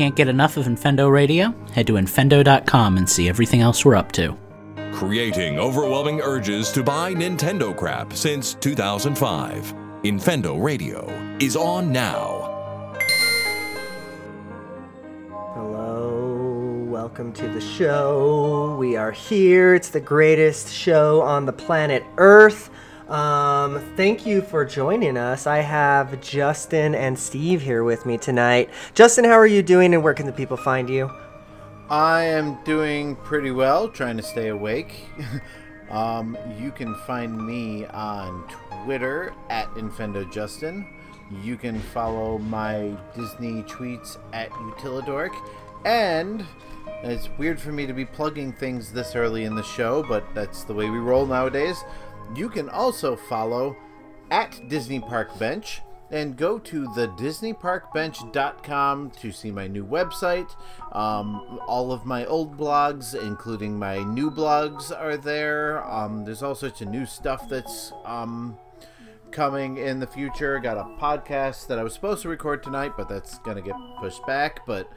Can't get enough of Infendo Radio? Head to Infendo.com and see everything else we're up to. Creating overwhelming urges to buy Nintendo crap since 2005. Infendo Radio is on now. Hello, welcome to the show. We are here. It's the greatest show on the planet Earth. Um, thank you for joining us. I have Justin and Steve here with me tonight. Justin, how are you doing and where can the people find you? I am doing pretty well, trying to stay awake. um, you can find me on Twitter at InfendoJustin. You can follow my Disney tweets at Utilidork. And it's weird for me to be plugging things this early in the show, but that's the way we roll nowadays. You can also follow at Disney Park Bench and go to the disneyparkbench.com to see my new website. Um, all of my old blogs including my new blogs are there. Um, there's all sorts of new stuff that's um, coming in the future. Got a podcast that i was supposed to record tonight but that's gonna get pushed back but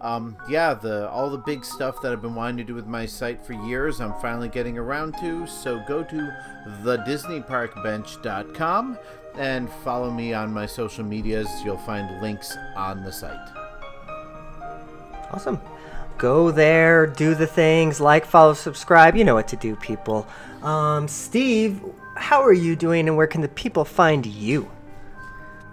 um, yeah, the all the big stuff that I've been wanting to do with my site for years, I'm finally getting around to. So go to thedisneyparkbench.com and follow me on my social medias. You'll find links on the site. Awesome. Go there, do the things, like, follow, subscribe. You know what to do, people. Um, Steve, how are you doing and where can the people find you?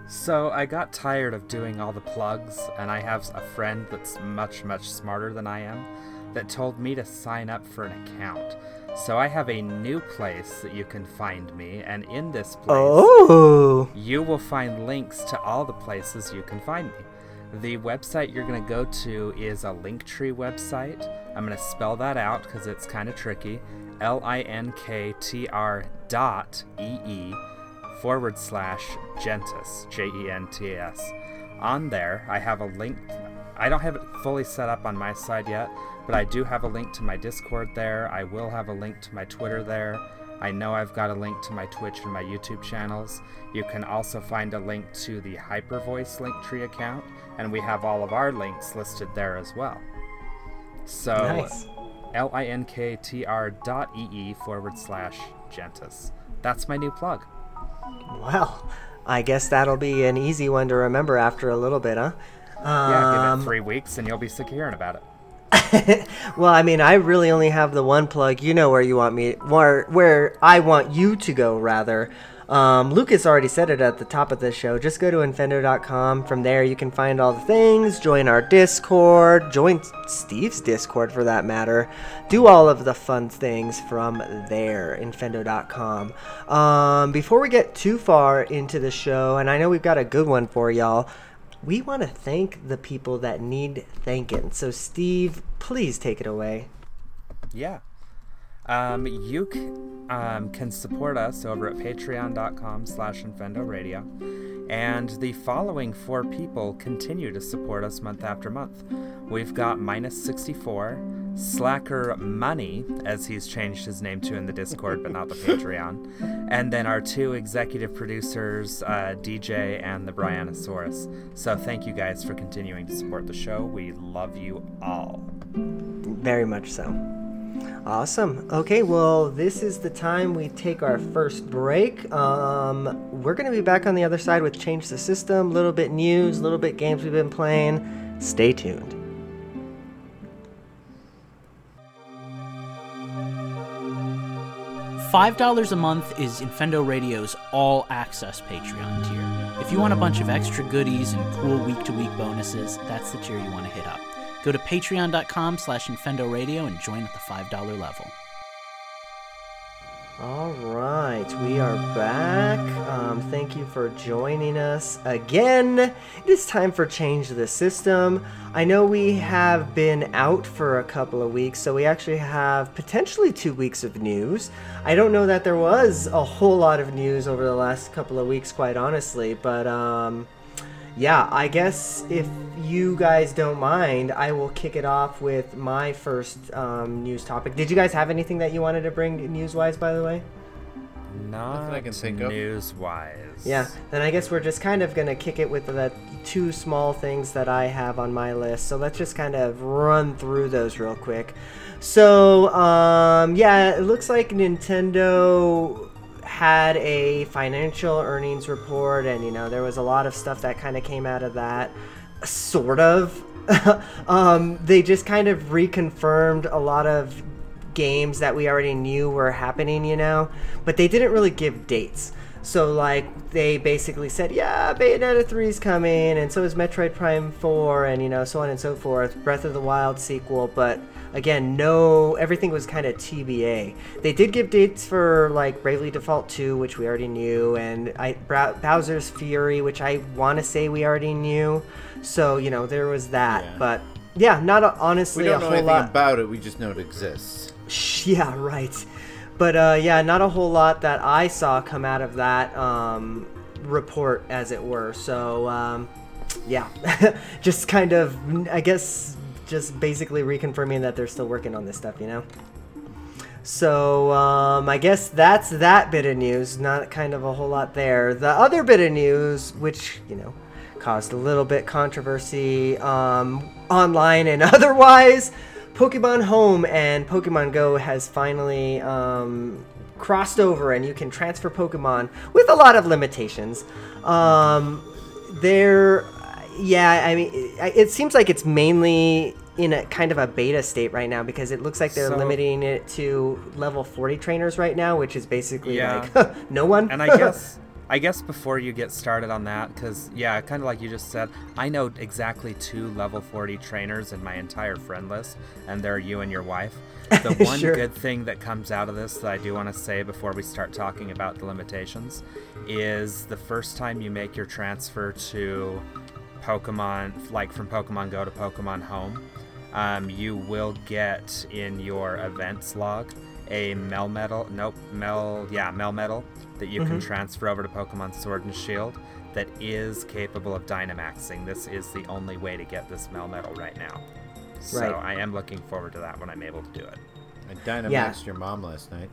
So I got tired of doing all the plugs, and I have a friend that's much, much smarter than I am that told me to sign up for an account. So I have a new place that you can find me, and in this place, Oh, you will find links to all the places you can find me. The website you're going to go to is a Linktree website. I'm going to spell that out because it's kind of tricky. L I N K T R dot E E forward slash Gentis, J E N T S. On there, I have a link. I don't have it fully set up on my side yet, but I do have a link to my Discord there. I will have a link to my Twitter there. I know I've got a link to my Twitch and my YouTube channels. You can also find a link to the Hypervoice Linktree account, and we have all of our links listed there as well. So, Nice. L I N K T R dot E E forward slash Gentis. That's my new plug. Well, I guess that'll be an easy one to remember after a little bit, huh? Yeah, give Um, it three weeks and you'll be sick of hearing about it. well, I mean, I really only have the one plug. You know where you want me, where where I want you to go, rather. Um, Lucas already said it at the top of the show. Just go to infendo.com. From there, you can find all the things. Join our Discord. Join Steve's Discord, for that matter. Do all of the fun things from there. Infendo.com. Um, before we get too far into the show, and I know we've got a good one for y'all we want to thank the people that need thanking. So, Steve, please take it away. Yeah. Um, you c- um, can support us over at patreon.com slash Radio. And the following four people continue to support us month after month. We've got Minus 64, Slacker Money, as he's changed his name to in the Discord, but not the Patreon. And then our two executive producers, uh, DJ and the Brianosaurus. So thank you guys for continuing to support the show. We love you all. Very much so. Awesome. Okay, well, this is the time we take our first break. Um, we're going to be back on the other side with Change the System, a little bit news, a little bit games we've been playing. Stay tuned. $5 a month is Infendo Radio's all access Patreon tier. If you want a bunch of extra goodies and cool week to week bonuses, that's the tier you want to hit up. Go to patreon.com slash Infendo Radio and join at the $5 level. All right, we are back. Um, thank you for joining us again. It is time for Change the System. I know we have been out for a couple of weeks, so we actually have potentially two weeks of news. I don't know that there was a whole lot of news over the last couple of weeks, quite honestly, but um, yeah, I guess if you guys don't mind, I will kick it off with my first um, news topic. Did you guys have anything that you wanted to bring news wise, by the way? Not I can think of. news-wise. Yeah, then I guess we're just kind of gonna kick it with the two small things that I have on my list. So let's just kind of run through those real quick. So, um, yeah, it looks like Nintendo had a financial earnings report, and you know there was a lot of stuff that kind of came out of that. Sort of. um, they just kind of reconfirmed a lot of games that we already knew were happening, you know, but they didn't really give dates. So like they basically said, yeah, Bayonetta 3 is coming, and so is Metroid Prime 4, and you know, so on and so forth. Breath of the Wild sequel, but again, no, everything was kind of TBA. They did give dates for like Bravely Default 2, which we already knew, and I Bowser's Fury, which I want to say we already knew. So you know, there was that, Yeah. but yeah, not a, honestly We don't a know whole anything lot. about it. We just know it exists. Yeah, right. But uh, yeah, not a whole lot that I saw come out of that um, report, as it were. So um, yeah, just kind of, I guess, just basically reconfirming that they're still working on this stuff, you know. So um, I guess that's that bit of news. Not kind of a whole lot there. The other bit of news, which you know, caused a little bit controversy um, online and otherwise. Pokemon Home and Pokemon Go has finally um, crossed over, and you can transfer Pokemon with a lot of limitations. Um, there, yeah, I mean, it, it seems like it's mainly in a kind of a beta state right now because it looks like they're So- limiting it to level 40 trainers right now, which is basically Yeah. like no one. And I guess I guess before you get started on that, because yeah, kind of like you just said, I know exactly two level 40 trainers in my entire friend list, and they're you and your wife. The one Sure. good thing that comes out of this that I do want to say before we start talking about the limitations is the first time you make your transfer to Pokemon, like from Pokemon Go to Pokemon Home, um, you will get in your events log a Melmetal, nope, Mel, yeah, Melmetal that you can mm-hmm. transfer over to Pokemon Sword and Shield that is capable of Dynamaxing. This is the only way to get this Melmetal right now. So Right. I am looking forward to that when I'm able to do it. I Dynamaxed Yeah. your mom last night.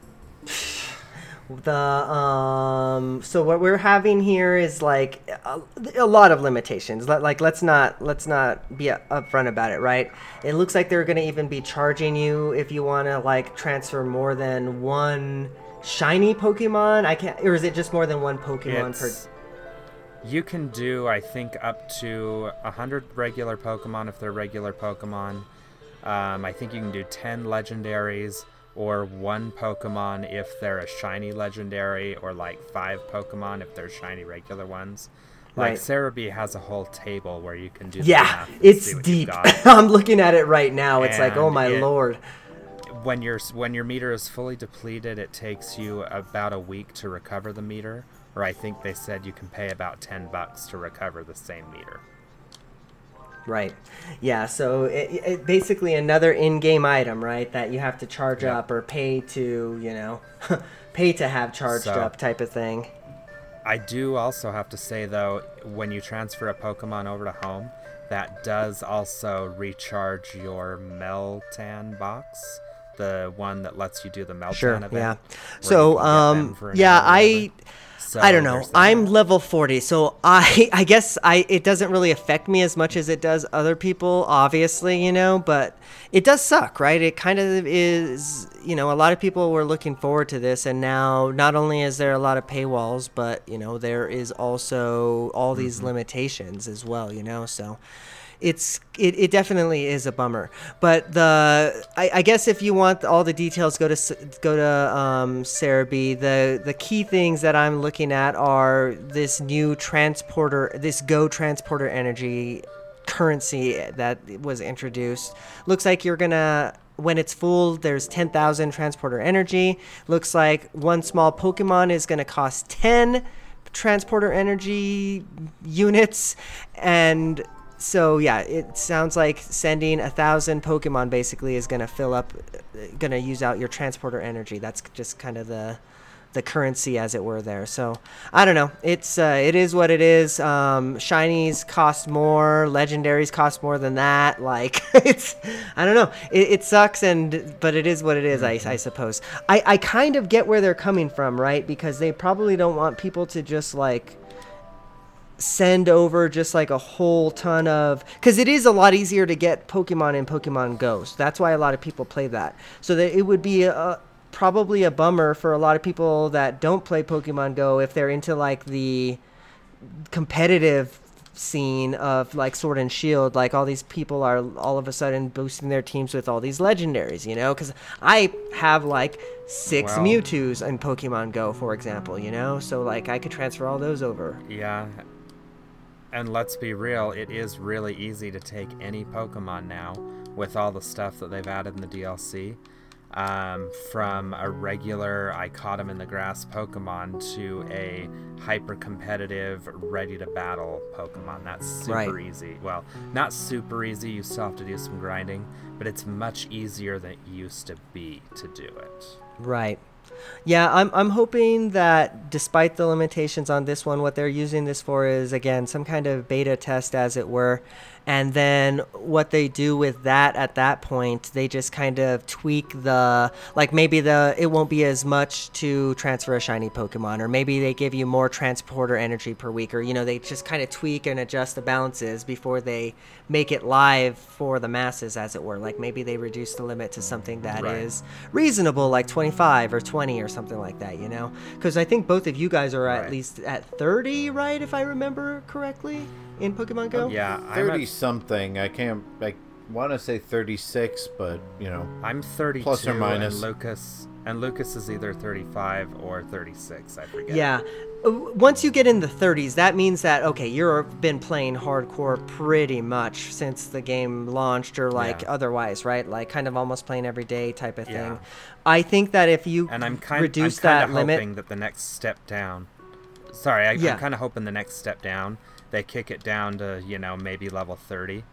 The um so what we're having here is like a, a lot of limitations. Let- like let's not let's not be upfront about it right? It looks like they're going to even be charging you if you want to like transfer more than one shiny pokemon? I can't or is it just more than one pokemon per you can do, I think, up to 100 regular Pokemon if they're regular Pokemon. Um, I think you can do 10 legendaries or one Pokemon if they're a shiny legendary, or like five Pokemon if they're shiny regular ones. Like Right. Serebii has a whole table where you can do the yeah it's see what you've deep i'm looking at it right now it's like oh my it- lord when your when your meter is fully depleted, it takes you about a week to recover the meter, or I think they said you can pay about ten bucks to recover the same meter. Right. Yeah. So it, it basically another in-game item, right? That you have to charge Yeah. up or pay to, you know, pay to have charged So- up type of thing. I do also have to say though, when you transfer a Pokemon over to home, that does also recharge your Meltan box, the one that lets you do the Meltan Sure. event. Yeah. So can get them um, yeah, I. So I don't know. I'm level 40, so I I guess I it doesn't really affect me as much as it does other people, obviously, you know, but it does suck, right? It kind of is, you know, a lot of people were looking forward to this and now not only is there a lot of paywalls, but, you know, there is also all these Mm-hmm. limitations as well, you know, so it's it, it definitely is a bummer. But the I, I guess if you want all the details go to go to um, Serebii the the key things that I'm looking at are this new transporter this Go transporter energy currency that was introduced. Looks like you're gonna when it's full there's 10,000 transporter energy. Looks like one small Pokemon is gonna cost 10 transporter energy units. And so yeah it sounds like sending a thousand pokemon basically is going to fill up going to use out your transporter energy that's just kind of the the currency as it were there. So I don't know. It's uh, it is what it is. Um, shinies cost more. Legendaries cost more than that. Like it's I don't know. It, it sucks and but it is what it is. I, I suppose. I I kind of get where they're coming from, right? Because they probably don't want people to just like send over just like a whole ton of because it is a lot easier to get pokemon in pokemon go so that's why a lot of people play that. So that it would be a, probably a bummer for a lot of people that don't play pokemon go if they're into like the competitive scene of like sword and shield like all these people are all of a sudden boosting their teams with all these legendaries you know? Because i have like six Well- mewtwo's in pokemon go for example you know? So like i could transfer all those over. Yeah. And let's be real, it is really easy to take any Pokemon now with all the stuff that they've added in the DLC. Um, from a regular I caught him in the grass Pokemon to a hyper competitive, ready to battle Pokemon. That's super Right. easy. Well, not super easy, you still have to do some grinding, but it's much easier than it used to be to do it. Right. Yeah, I'm I'm hoping that despite the limitations on this one, what they're using this for is again some kind of beta test, as it were, and then what they do with that at that point, they just kind of tweak the like maybe the it won't be as much to transfer a shiny Pokemon, or maybe they give you more transporter energy per week, or you know they just kind of tweak and adjust the balances before they make it live for the masses, as it were. Like maybe they reduce the limit to something that is Right. reasonable, like 25 or 20 or something like that, you know? Because I think both of you guys are at Right. least at 30, right? If I remember correctly, in Pokemon Go. Yeah, I'm Thirty at, something. I can't. I want to say thirty-six, but you know. I'm thirty Plus or minus. and Lucas and Lucas is either 35 or 36, I forget. Yeah. Uh, Once you get in the 30s, that means that okay, you've been playing hardcore pretty much since the game launched, or like Yeah. otherwise, right? Like kind of almost playing every day type of thing. Yeah. I think that if you and I'm kind reduce I'm that kind of limit, hoping that the next step down. Sorry, I, Yeah. I'm kind of hoping the next step down they kick it down to you know maybe level 30.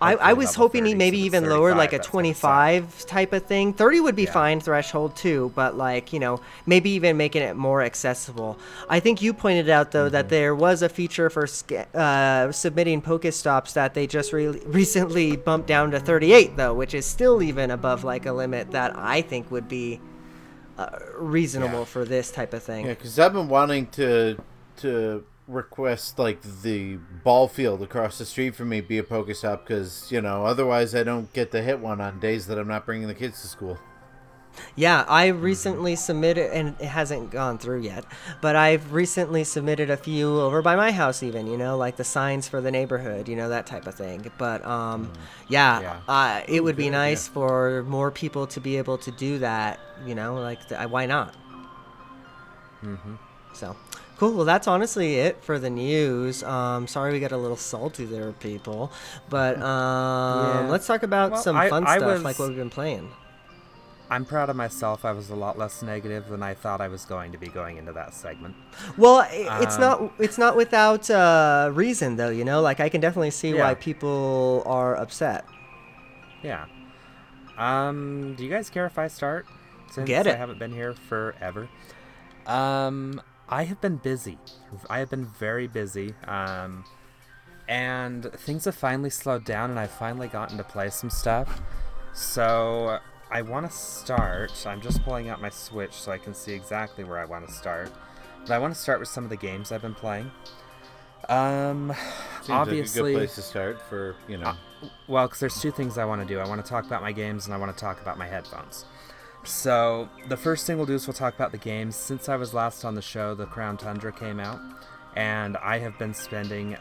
I, I was hoping 30, maybe so even lower like a that's what it's at. 25 type of thing 30 would be Yeah. fine threshold too but like you know maybe even making it more accessible i think you pointed out though Mm-hmm. that there was a feature for sca- uh, submitting pokestops that they just re- recently bumped down to 38 though which is still even above like a limit that i think would be uh, reasonable Yeah. for this type of thing Yeah, because I've been wanting to to request like the ball field across the street from me be a Pokestop because you know otherwise I don't get to hit one on days that I'm not bringing the kids to school. Yeah, I recently submitted, and it hasn't gone through yet, but I've recently submitted a few over by my house, even, you know, like the signs for the neighborhood, you know, that type of thing. But, um, yeah, Yeah. Uh, it would be nice for more people to be able to do that, you know, like, th- why not? Mm-hmm. So, cool. Well, that's honestly it for the news. Um, sorry we got a little salty there, people. But, um, Yeah. let's talk about Well, some I- fun I stuff, was- like what we've been playing. I'm proud of myself. I was a lot less negative than I thought I was going to be going into that segment. Well, it's Um, not it's not without uh, reason though, you know. Like I can definitely see Yeah. why people are upset. Yeah. Um, do you guys care if I start? Since Get it. I haven't been here forever. Um, I have been busy. I have been very busy. Um, and things have finally slowed down, and I've finally gotten to play some stuff. So I want to start. I'm just pulling out my Switch so I can see exactly where I want to start. But I want to start with some of the games I've been playing. Um, Seems obviously, like a good place to start for you know. well, because there's two things I want to do. I want to talk about my games and I want to talk about my headphones. So, the first thing we'll do is we'll talk about the games. Since I was last on the show, The Crown Tundra came out, and I have been spending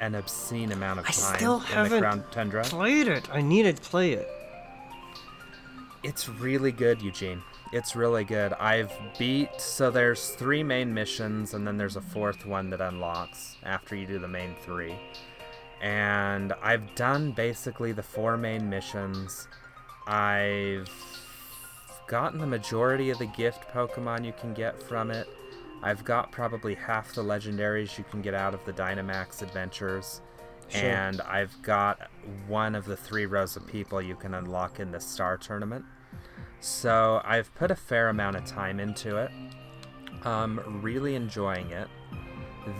an obscene amount of time. I time still in The haven't Crown Tundra. Played it. I needed to play it. It's really good, Eugene. It's really good. I've beat so there's three main missions and then there's a fourth one that unlocks after you do the main three. And I've done basically the four main missions. I've gotten the majority of the gift Pokemon you can get from it. I've got probably half the legendaries you can get out of the Dynamax adventures. Sure. And I've got one of the three rows of people you can unlock in the Star Tournament. So I've put a fair amount of time into it. Um, really enjoying it.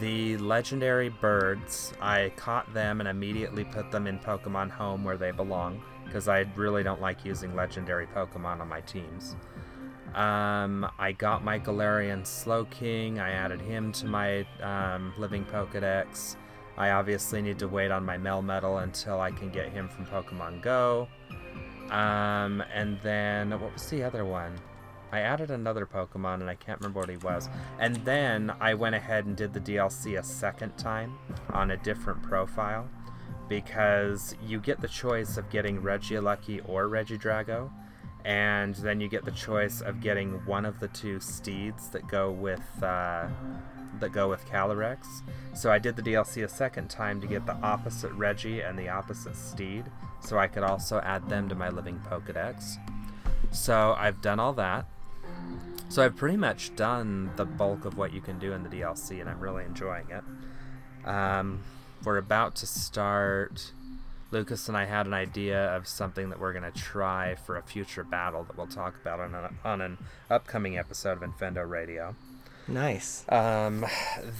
The legendary birds, I caught them and immediately put them in Pokemon Home where they belong, because I really don't like using legendary Pokemon on my teams. Um, I got my Galarian Slowking, I added him to my um, Living Pokedex. I obviously need to wait on my Melmetal until I can get him from Pokemon Go. Um, and then, what was the other one? I added another Pokemon and I can't remember what he was. And then I went ahead and did the DLC a second time on a different profile because you get the choice of getting Regieleki or Regidrago, and then you get the choice of getting one of the two steeds that go with uh, that go with Calyrex. So I did the DLC a second time to get the opposite Reggie and the opposite steed, so I could also add them to my living Pokedex. So I've done all that. So I've pretty much done the bulk of what you can do in the DLC, and I'm really enjoying it. Um, we're about to start. Lucas and I had an idea of something that we're going to try for a future battle that we'll talk about on, a, on an upcoming episode of Infendo Radio. Nice. Um,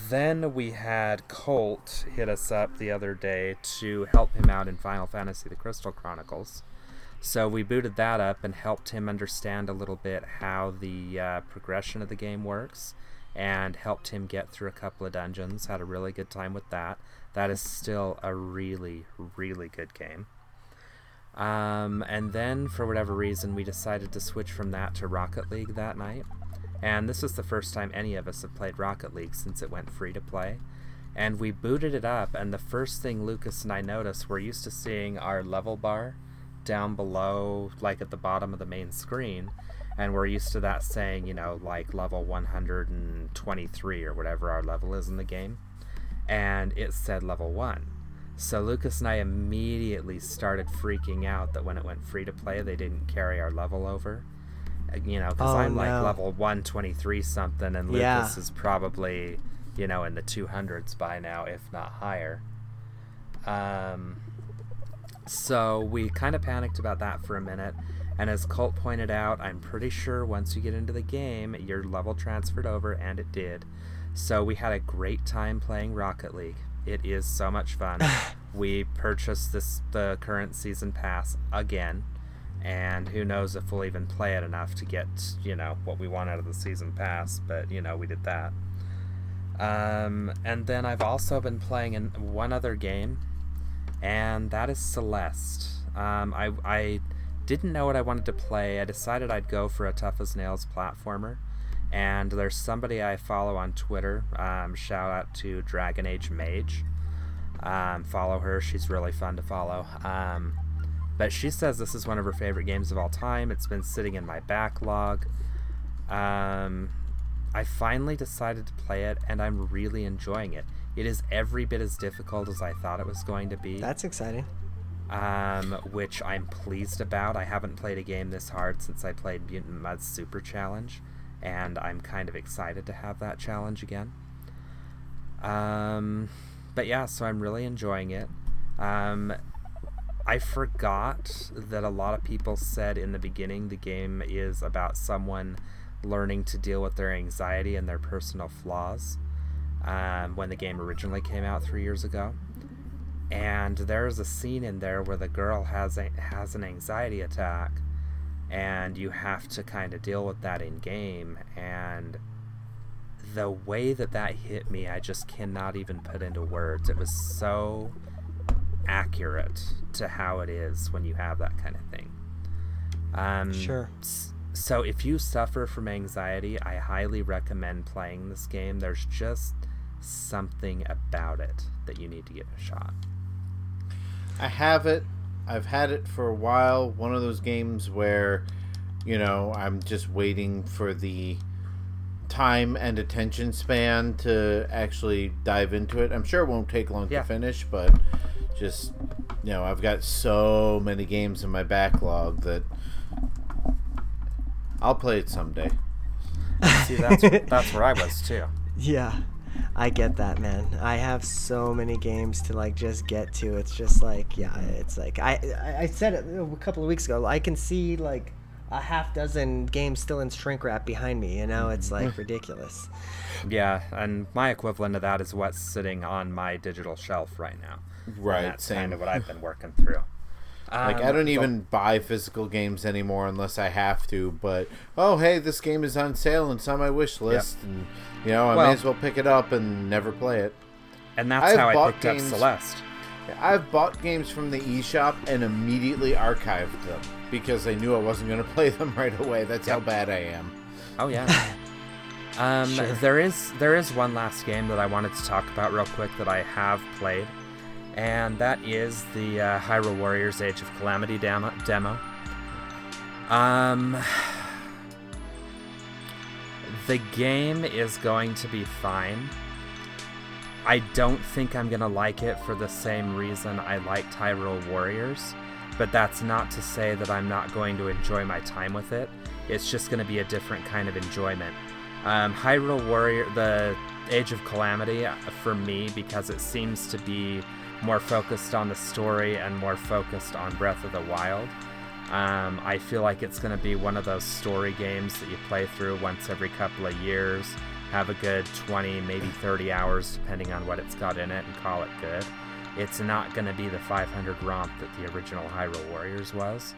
then we had Colt hit us up the other day to help him out in Final Fantasy The Crystal Chronicles. So we booted that up and helped him understand a little bit how the uh, progression of the game works and helped him get through a couple of dungeons. Had a really good time with that. That is still a really, really good game. Um, and then, for whatever reason, we decided to switch from that to Rocket League that night. And this is the first time any of us have played Rocket League since it went free to play. And we booted it up, and the first thing Lucas and I noticed, we're used to seeing our level bar down below, like at the bottom of the main screen. And we're used to that saying, you know, like level 123 or whatever our level is in the game. And it said level 1. So Lucas and I immediately started freaking out that when it went free to play, they didn't carry our level over. Uh, You know, because Oh, I'm like level 123 something, and Lucas Yeah. is probably, you know, in the 200s by now, if not higher. Um, so we kind of panicked about that for a minute. And as Colt pointed out, I'm pretty sure once you get into the game, your level transferred over, and it did. So we had a great time playing Rocket League. It is so much fun. we purchased this the current season pass again, and who knows if we'll even play it enough to get you know what we want out of the season pass. But you know we did that. Um, and then I've also been playing in one other game, and that is Celeste. Um, I, I didn't know what I wanted to play. I decided I'd go for a tough as nails platformer. And there's somebody I follow on Twitter. Um, shout out to Dragon Age Mage. Um, follow her. She's really fun to follow. Um, but she says this is one of her favorite games of all time. It's been sitting in my backlog. Um, I finally decided to play it, and I'm really enjoying it. It is every bit as difficult as I thought it was going to be That's exciting. um, which I'm pleased about. I haven't played a game this hard since I played Mutant Mudds Super Challenge, and I'm kind of excited to have that challenge again. Um, but yeah, so I'm really enjoying it. Um, I forgot that a lot of people said in the beginning the game is about someone learning to deal with their anxiety and their personal flaws um, when the game originally came out three years ago and there's a scene in there where the girl has a, has an anxiety attack and you have to kind of deal with that in game and the way that that hit me I just cannot even put into words it was so accurate to how it is when you have that kind of thing um, Sure. so if you suffer from anxiety I highly recommend playing this game there's just something about it that you need to give a shot I have it. I've had it for a while. One of those games where, you know, I'm just waiting for the time and attention span to actually dive into it. I'm sure it won't take long Yeah. to finish, but just, you know, I've got so many games in my backlog that I'll play it someday. See, that's that's where I was too. Yeah, I get that, man. I have so many games to like just get to. It's just like, yeah, it's like I I, I said it a couple of weeks ago. I can see like a half dozen games still in shrink wrap behind me. You know, it's Mm-hmm. like ridiculous. Yeah, and my equivalent of that is what's sitting on my digital shelf right now. And Right, that's same. kind of what I've been working through. Like Um, I don't even buy physical games anymore unless I have to. But oh, hey, this game is on sale and it's on my wish list, and you know I Well- may as well pick it up and never play it. And that's I've how I picked games- up Celeste. I've bought games from the eShop and immediately archived them because I knew I wasn't going to play them right away. That's how bad I am. Oh yeah. um, Sure. There is there is one last game that I wanted to talk about real quick that I have played, and that is the uh, Hyrule Warriors Age of Calamity demo. demo. Um, the game is going to be fine. I don't think I'm gonna like it for the same reason I liked Hyrule Warriors, but that's not to say that I'm not going to enjoy my time with it. It's just gonna be a different kind of enjoyment. Um, Hyrule Warrior, the Age of Calamity, uh, for me, because it seems to be more focused on the story and more focused on Breath of the Wild. Um, I feel like it's going to be one of those story games that you play through once every couple of years, have a good 20, maybe 30 hours, depending on what it's got in it, and call it good. It's not going to be the 500 romp that the original Hyrule Warriors was,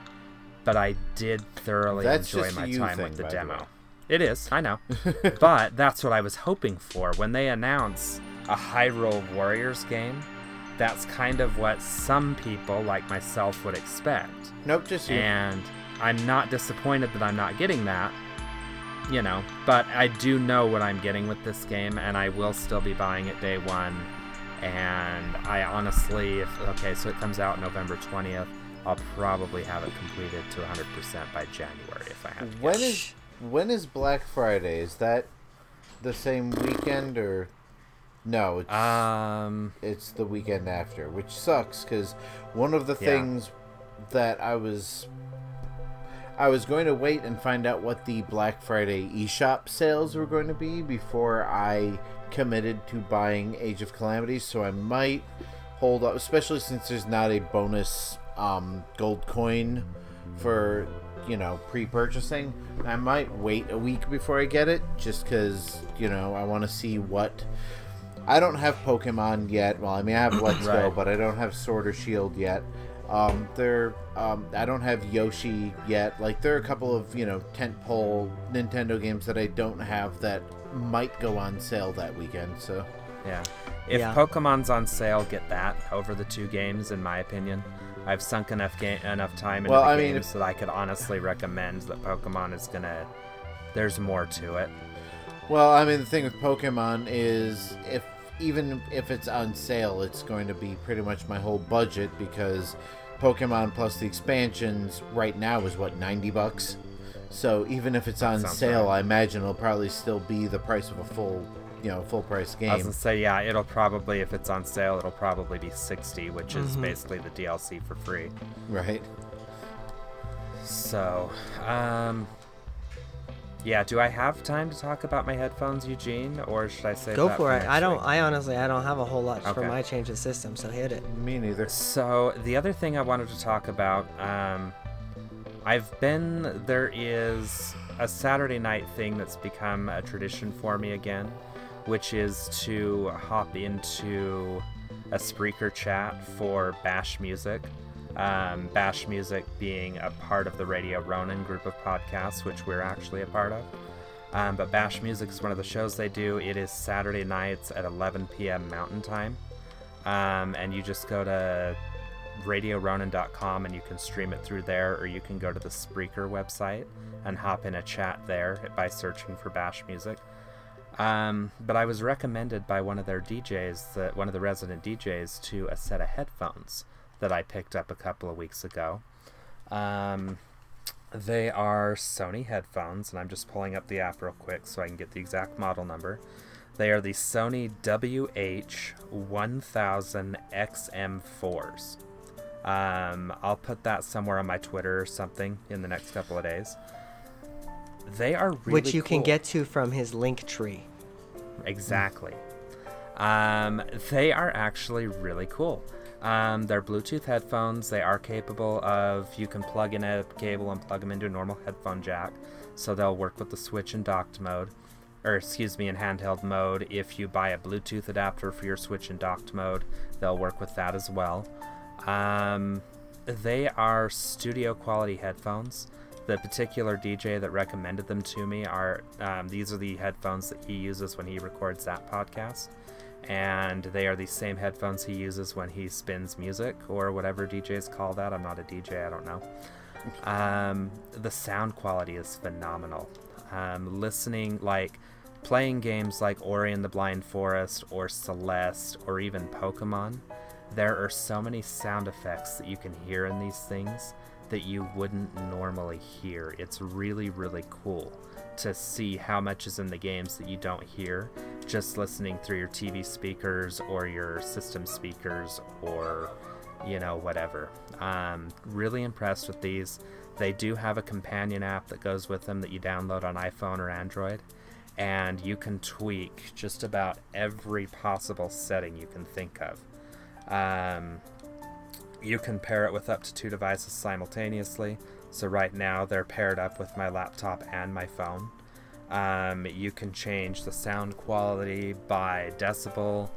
but I did thoroughly That's enjoy my time thing, with the by the demo. It is, I know. but that's what I was hoping for. When they announce a Hyrule Warriors game, that's kind of what some people, like myself, would expect. Nope, just you. And I'm not disappointed that I'm not getting that, you know, but I do know what I'm getting with this game, and I will still be buying it day one. And I honestly, if okay, so it comes out November 20th, I'll probably have it completed to 100% by January if I have to. When is when is Black Friday? Is that the same weekend or no? It's, Um, it's the weekend after, which sucks because one of the Yeah. things that I was I was going to wait and find out what the Black Friday eShop sales were going to be before I committed to buying Age of Calamity, so I might hold up, especially since there's not a bonus um, gold coin for you know pre-purchasing. I might wait a week before I get it, just because you know I want to see what. I don't have Pokemon yet. Well, I mean I have Let's Go, but I don't have Sword or Shield yet. Um, there, um, I don't have Yoshi yet. Like there are a couple of you know tentpole Nintendo games that I don't have that might go on sale that weekend. So Yeah. If Yeah. Pokemon's on sale, get that over the two games, in my opinion. I've sunk enough ga- enough time into Well, the I mean, games if- that I could honestly recommend that Pokemon is gonna. There's more to it. Well, I mean, the thing with Pokemon is if even if it's on sale, it's going to be pretty much my whole budget because Pokemon plus the expansions right now is what ninety bucks. So even if it's on sounds sale, right. I imagine it'll probably still be the price of a full, you know, full price game. I was gonna say, yeah, it'll probably, if it's on sale, it'll probably be 60, which is Mm-hmm. basically the DLC for free. Right? So, um, yeah. Do I have time to talk about my headphones, Eugene, or should I say Go for it. I don't. I honestly, I don't have a whole lot for my change of system, so hit it. Me neither. So the other thing I wanted to talk about, um, I've been there is a Saturday night thing that's become a tradition for me again, which is to hop into a Spreaker chat for Bash Music. Um, Bash Music being a part of the Radio Ronin group of podcasts, which we're actually a part of. Um, but Bash Music is one of the shows they do. It is Saturday nights at 11 p.m. Mountain Time um, and you just go to radioronin.com and you can stream it through there, or you can go to the Spreaker website and hop in a chat there by searching for Bash Music. Um, but I was recommended by one of their DJs, that one of the resident DJs, to a set of headphones that I picked up a couple of weeks ago. Um, they are Sony headphones, and I'm just pulling up the app real quick so I can get the exact model number. They are the Sony WH1000 XM4s. Um, I'll put that somewhere on my Twitter or something in the next couple of days. They are really which you can get to from his link tree. Exactly. Um, they are actually really cool. Um, they're Bluetooth headphones. They are capable of, you can plug in a cable and plug them into a normal headphone jack. So they'll work with the switch in docked mode, or excuse me, in handheld mode. If you buy a Bluetooth adapter for your switch in docked mode, they'll work with that as well. Um, they are studio quality headphones. The particular DJ that recommended them to me are um, these are the headphones that he uses when he records that podcast and they are the same headphones he uses when he spins music or whatever DJs call that. I'm not a DJ, I don't know. Um, the sound quality is phenomenal. Um, listening, like playing games like Ori and the Blind Forest or Celeste or even Pokemon, there are so many sound effects that you can hear in these things that you wouldn't normally hear. It's really, really cool to see how much is in the games that you don't hear just listening through your TV speakers or your system speakers or you know whatever. Um, really impressed with these. They do have a companion app that goes with them that you download on iPhone or Android, and you can tweak just about every possible setting you can think of. Um, you can pair it with up to two devices simultaneously. So right now they're paired up with my laptop and my phone. Um, you can change the sound quality by decibel.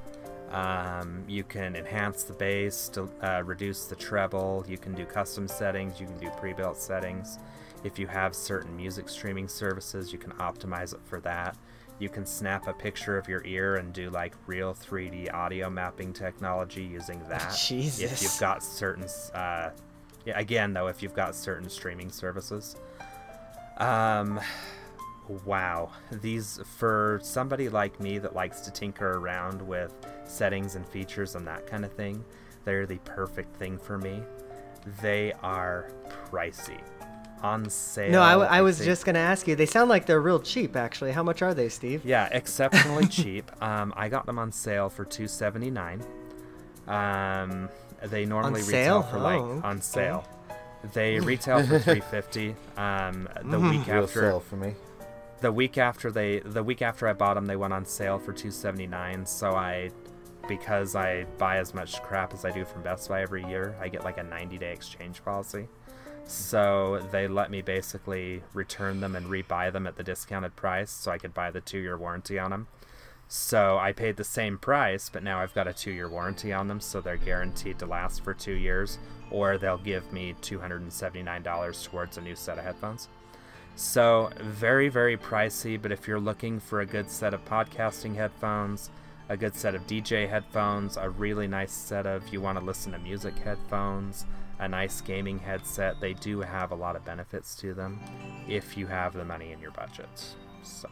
Um, you can enhance the bass to uh, reduce the treble. You can do custom settings. You can do pre-built settings. If you have certain music streaming services, you can optimize it for that. You can snap a picture of your ear and do like real 3D audio mapping technology using that. Jesus. If you've got certain uh, again, though, if you've got certain streaming services. Um, wow. These, for somebody like me that likes to tinker around with settings and features and that kind of thing, they're the perfect thing for me. They are pricey. On sale. No, I, w- I was think- just going to ask you. They sound like they're real cheap, actually. How much are they, Steve? Yeah, exceptionally cheap. Um, I got them on sale for two seventy nine. Um, they normally sale? retail for like Oh, on okay. sale. They retail for three fifty. Um, the Mm-hmm. week Real after for me. the week after they the week after I bought them, they went on sale for two seventy nine. So I, because I buy as much crap as I do from Best Buy every year, I get like a ninety day exchange policy. So they let me basically return them and rebuy them at the discounted price, so I could buy the two year warranty on them. So I paid the same price, but now I've got a two year warranty on them, so they're guaranteed to last for two years, or they'll give me $279 towards a new set of headphones. So, very, very pricey, but if you're looking for a good set of podcasting headphones, a good set of DJ headphones, a really nice set of you want to listen to music headphones, a nice gaming headset, they do have a lot of benefits to them if you have the money in your budget. So,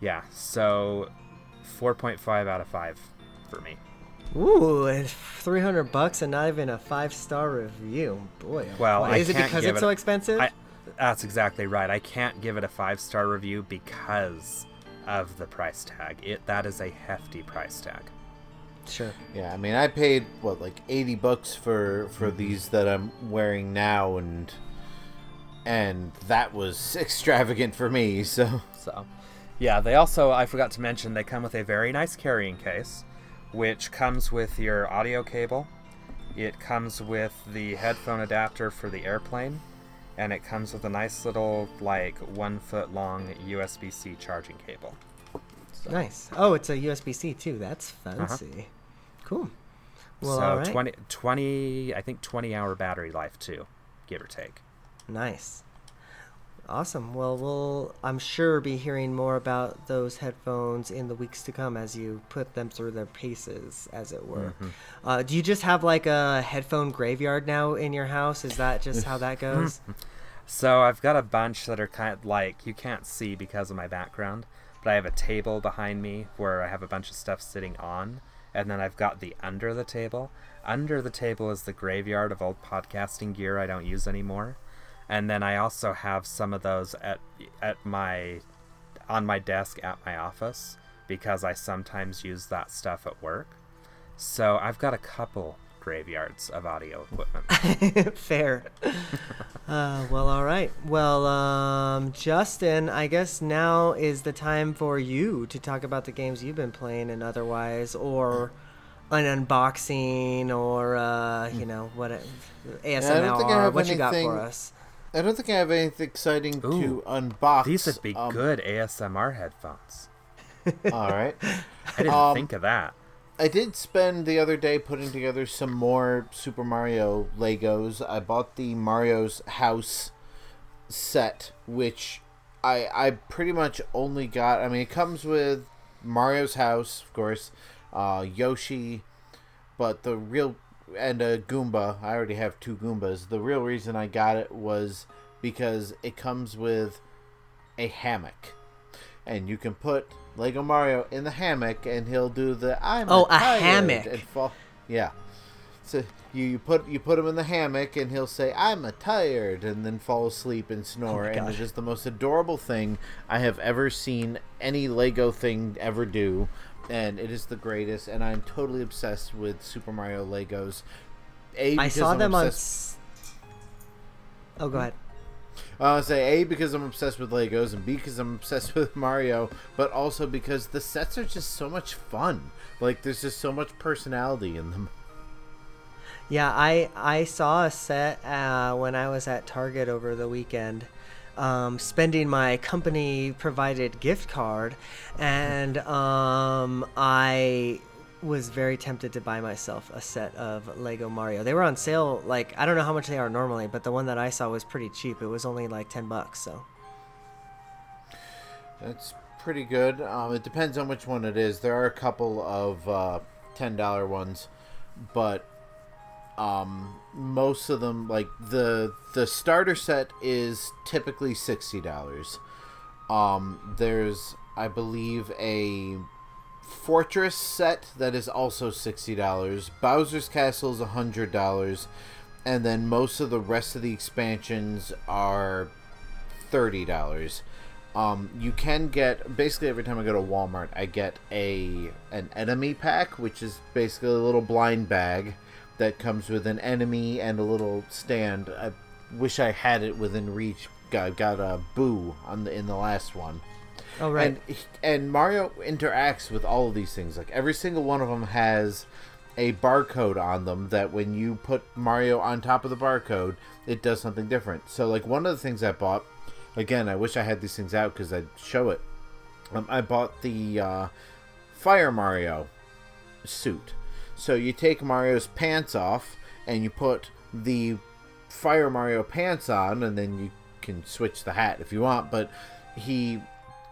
yeah, so 4.5 out of 5 for me. Ooh, it's 300 bucks and not even a five star review. Boy. oh Well, is it because it's it- so expensive? I, that's exactly right. I can't give it a five star review because of the price tag. It that is a hefty price tag. sure. Yeah, I mean, I paid what like eighty bucks for for Mm-hmm. these that I'm wearing now, and and that was extravagant for me. So So, yeah, they also I forgot to mention they come with a very nice carrying case, which comes with your audio cable. It comes with the headphone adapter for the airplane, and it comes with a nice little like one foot long USB C charging cable. Nice. Oh, it's a USB C too. That's uh-huh. fancy. Cool. Well, so all right. 20, 20, I think 20 hour battery life too, give or take. Nice. Awesome. Well, we'll I'm sure be hearing more about those headphones in the weeks to come as you put them through their paces, as it were. Mm-hmm. Uh, do you just have like a headphone graveyard now in your house? Is that just how that goes? So I've got a bunch that are kind of like you can't see because of my background, but I have a table behind me where I have a bunch of stuff sitting on, and then I've got the under the table. Under the table is the graveyard of old podcasting gear I don't use anymore. And then I also have some of those at at my on my desk at my office because I sometimes use that stuff at work. So I've got a couple graveyards of audio equipment. Fair. uh, well, all right. Well, um, Justin, I guess now is the time for you to talk about the games you've been playing and otherwise, or an unboxing or uh, you know what it- ASMR. I don't think I have what you got for us? I don't think I have anything exciting Ooh, to unbox. These would be Um, good ASMR headphones. All right. I didn't Um, think of that. I did spend the other day putting together some more Super Mario Legos. I bought the Mario's House set, which I I pretty much only got. I mean, it comes with Mario's House, of course, uh, Yoshi, but the real and a Goomba. I already have two Goombas. The real reason I got it was because it comes with a hammock, and you can put Lego Mario in the hammock, and he'll do the I'm Oh, a tired," hammock. and fall. Yeah. So you, you put you put him in the hammock, and he'll say I'm a tired, and then fall asleep and snore, oh and it's just the most adorable thing I have ever seen any Lego thing ever do. And it is the greatest, and I'm totally obsessed with Super Mario Legos. A, I saw I'm them on. obsessed- s- Oh, go ahead. Uh, say A because I'm obsessed with Legos, and B because I'm obsessed with Mario, but also because the sets are just so much fun. Like there's just so much personality in them. Yeah, I I saw a set uh, when I was at Target over the weekend, um, spending my company provided gift card, and um, I was very tempted to buy myself a set of Lego Mario. They were on sale, like I don't know how much they are normally, but the one that I saw was pretty cheap. It was only like ten bucks. So That's pretty good. Um, it depends on which one it is. There are a couple of uh, ten dollar ones, but um, most of them, like the the starter set, is typically sixty dollars. Um, there's, I believe, a Fortress set that is also sixty dollars. Bowser's Castle is hundred dollars, and then most of the rest of the expansions are thirty dollars. Um, you can get basically every time I go to Walmart, I get a an enemy pack, which is basically a little blind bag that comes with an enemy and a little stand. I wish I had it within reach. Got got a boo on the in the last one. oh right, And and Mario interacts with all of these things. Like every single one of them has a barcode on them that when you put Mario on top of the barcode, it does something different. So like one of the things I bought, again, I wish I had these things out because I'd show it. Um, I bought the uh, Fire Mario suit. So you take Mario's pants off and you put the Fire Mario pants on, and then you can switch the hat if you want. But he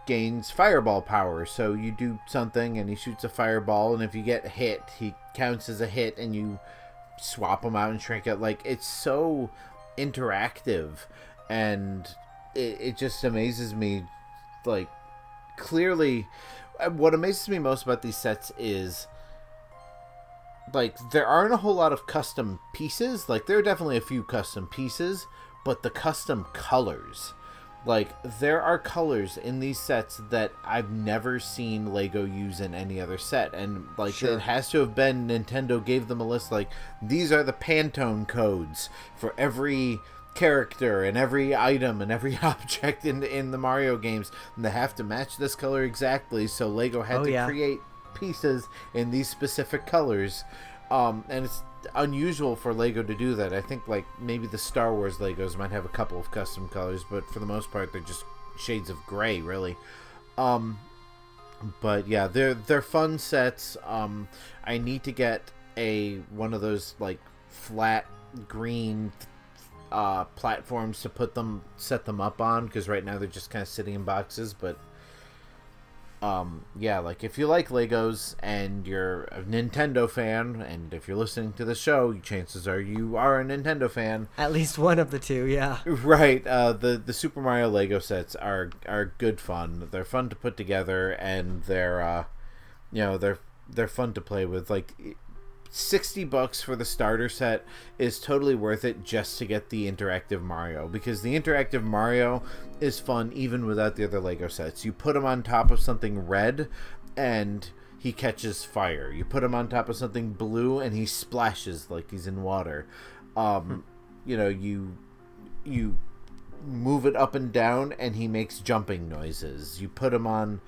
gains fireball power. So you do something and he shoots a fireball, and if you get hit, he counts as a hit, and you swap him out and shrink it. Like it's so interactive, and it, it just amazes me. Like clearly, uh, what amazes me most about these sets is like there aren't a whole lot of custom pieces. Like there are definitely a few custom pieces, but the custom colors. Like there are colors in these sets that I've never seen Lego use in any other set, and like Sure. it has to have been Nintendo gave them a list. Like these are the Pantone codes for every character and every item and every object in in the Mario games, and they have to match this color exactly. So Lego had Oh, to yeah. create pieces in these specific colors. Um, and it's unusual for lego to do that. I think like maybe the star wars legos might have a couple of custom colors but for the most part they're just shades of gray really. Um, but yeah they're they're fun sets. Um, i need to get a one of those like flat green uh, platforms to put them set them up on because right now they're just kind of sitting in boxes but um yeah like if you like legos and you're a nintendo fan and if you're listening to the show chances are you are a nintendo fan at least one of the two. Yeah. right uh the the super mario lego sets are are good fun they're fun to put together and they're uh you know they're they're fun to play with like 60 bucks for the starter set is totally worth it just to get the interactive Mario because the interactive Mario is fun even without the other Lego sets. You put him on top of something red and he catches fire. You put him on top of something blue and he splashes like he's in water. Um, you know, you you move it up and down and he makes jumping noises. You put him on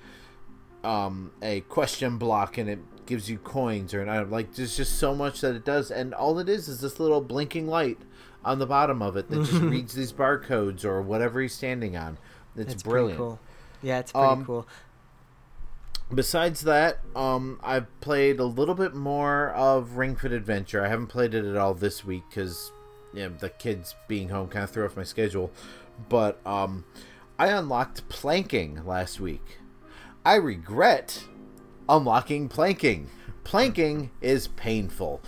um, a question block and it gives you coins or an item. Like there's just so much that it does, and all it is is this little blinking light on the bottom of it that just reads these barcodes or whatever he's standing on. It's, It's brilliant. cool. Yeah, it's pretty Um, cool. Besides that, um, I've played a little bit more of Ring Fit Adventure. I haven't played it at all this week because you know, the kids being home kind of threw off my schedule. But um, I unlocked planking last week. I regret unlocking planking. Planking is painful.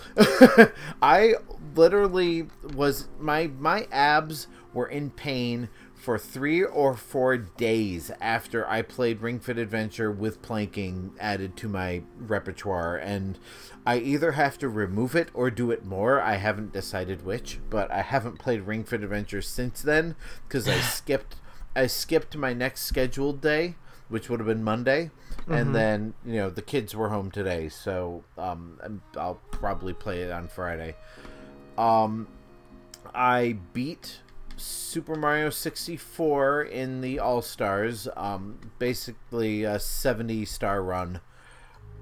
I literally was my my abs were in pain for three or four days after I played Ring Fit Adventure with planking added to my repertoire, and I either have to remove it or do it more. I haven't decided which, but I haven't played Ring Fit Adventure since then because I skipped I skipped my next scheduled day, which would have been Monday, and then you know the kids were home today, so um, I'll probably play it on Friday. Um, I beat Super Mario 64 in the All Stars. Um, basically a 70 star run.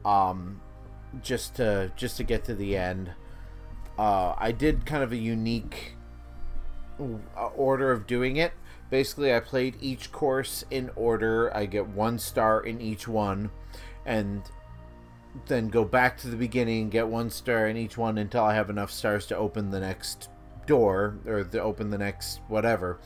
Um, just to just to get to the end. Uh, I did kind of a unique uh, order of doing it. Basically, I played each course in order. I get one star in each one, and then go back to the beginning get one star in each one until I have enough stars to open the next door or to open the next whatever.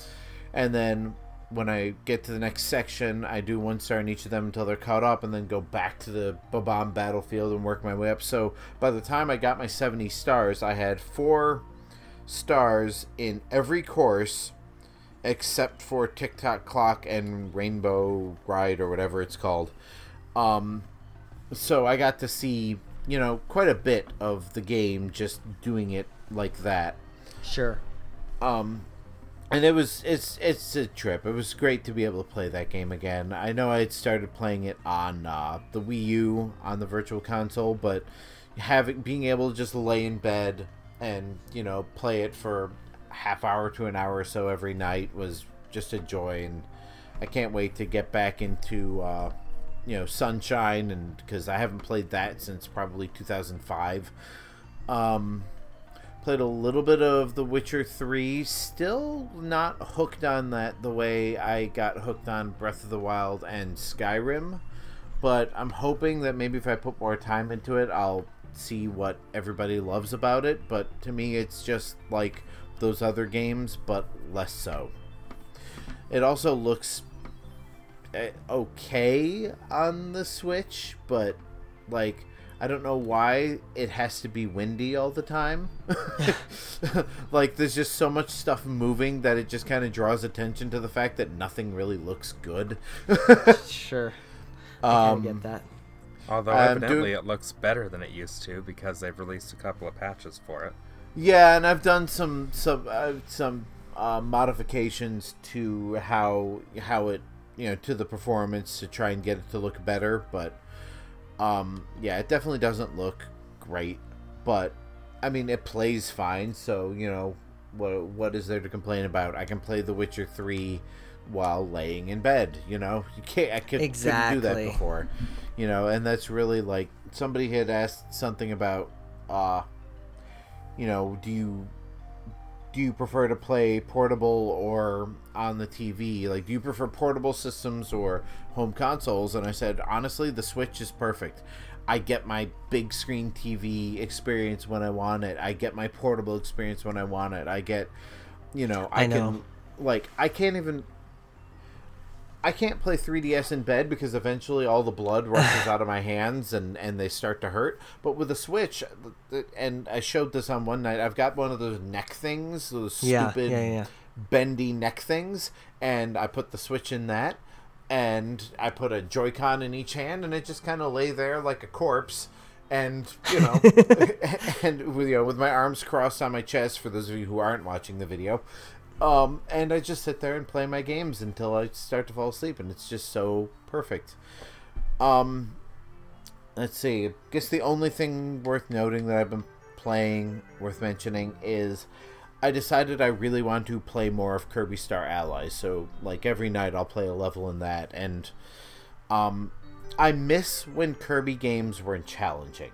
And then when I get to the next section, I do one star in each of them until they're caught up, and then go back to the Bob-omb battlefield and work my way up. So by the time I got my 70 stars, I had four stars in every course except for Tick Tock Clock and Rainbow Ride or whatever it's called. Um, so I got to see, you know, quite a bit of the game just doing it like that. Sure. Um, and it was it's it's a trip. It was great to be able to play that game again. I know I had started playing it on uh, the Wii U on the Virtual Console, but having being able to just lay in bed and you know play it for half hour to an hour or so every night was just a joy, and I can't wait to get back into uh, you know Sunshine and because I haven't played that since probably 2005. Um, played a little bit of The Witcher 3. Still not hooked on that the way I got hooked on Breath of the Wild and Skyrim. But I'm hoping that maybe if I put more time into it, I'll see what everybody loves about it. But to me, it's just like those other games, but less so. It also looks eh, okay on the Switch, but like I don't know why it has to be windy all the time. like there's just so much stuff moving that it just kind of draws attention to the fact that nothing really looks good. Sure. I Um, get that. Although I'm evidently doing- it looks better than it used to because they've released a couple of patches for it. Yeah, and I've done some some uh, some uh, modifications to how how it you know to the performance to try and get it to look better, but um, yeah, it definitely doesn't look great. But I mean, it plays fine, so you know what what is there to complain about? I can play The Witcher three while laying in bed. You know, you can't I could, couldn't do that before. You know, and that's really like somebody had asked something about uh you know, do you do you prefer to play portable or on the TV? Like, do you prefer portable systems or home consoles? And I said, honestly, the Switch is perfect. I get my big screen TV experience when I want it. I get my portable experience when I want it. I get, you know, I, I know. can, like, I can't even. I can't play 3DS in bed because eventually all the blood rushes out of my hands and, and they start to hurt. But with the Switch, and I showed this on one night, I've got one of those neck things, those Yeah, stupid yeah, yeah. bendy neck things, and I put the Switch in that, and I put a Joy-Con in each hand, and it just kind of lay there like a corpse. And you know, and with you know, with my arms crossed on my chest, for those of you who aren't watching the video, um, and I just sit there and play my games until I start to fall asleep, and it's just so perfect. Um, let's see. I guess the only thing worth noting that I've been playing, worth mentioning, is I decided I really want to play more of Kirby Star Allies. So, like every night, I'll play a level in that, and um, I miss when Kirby games weren't challenging.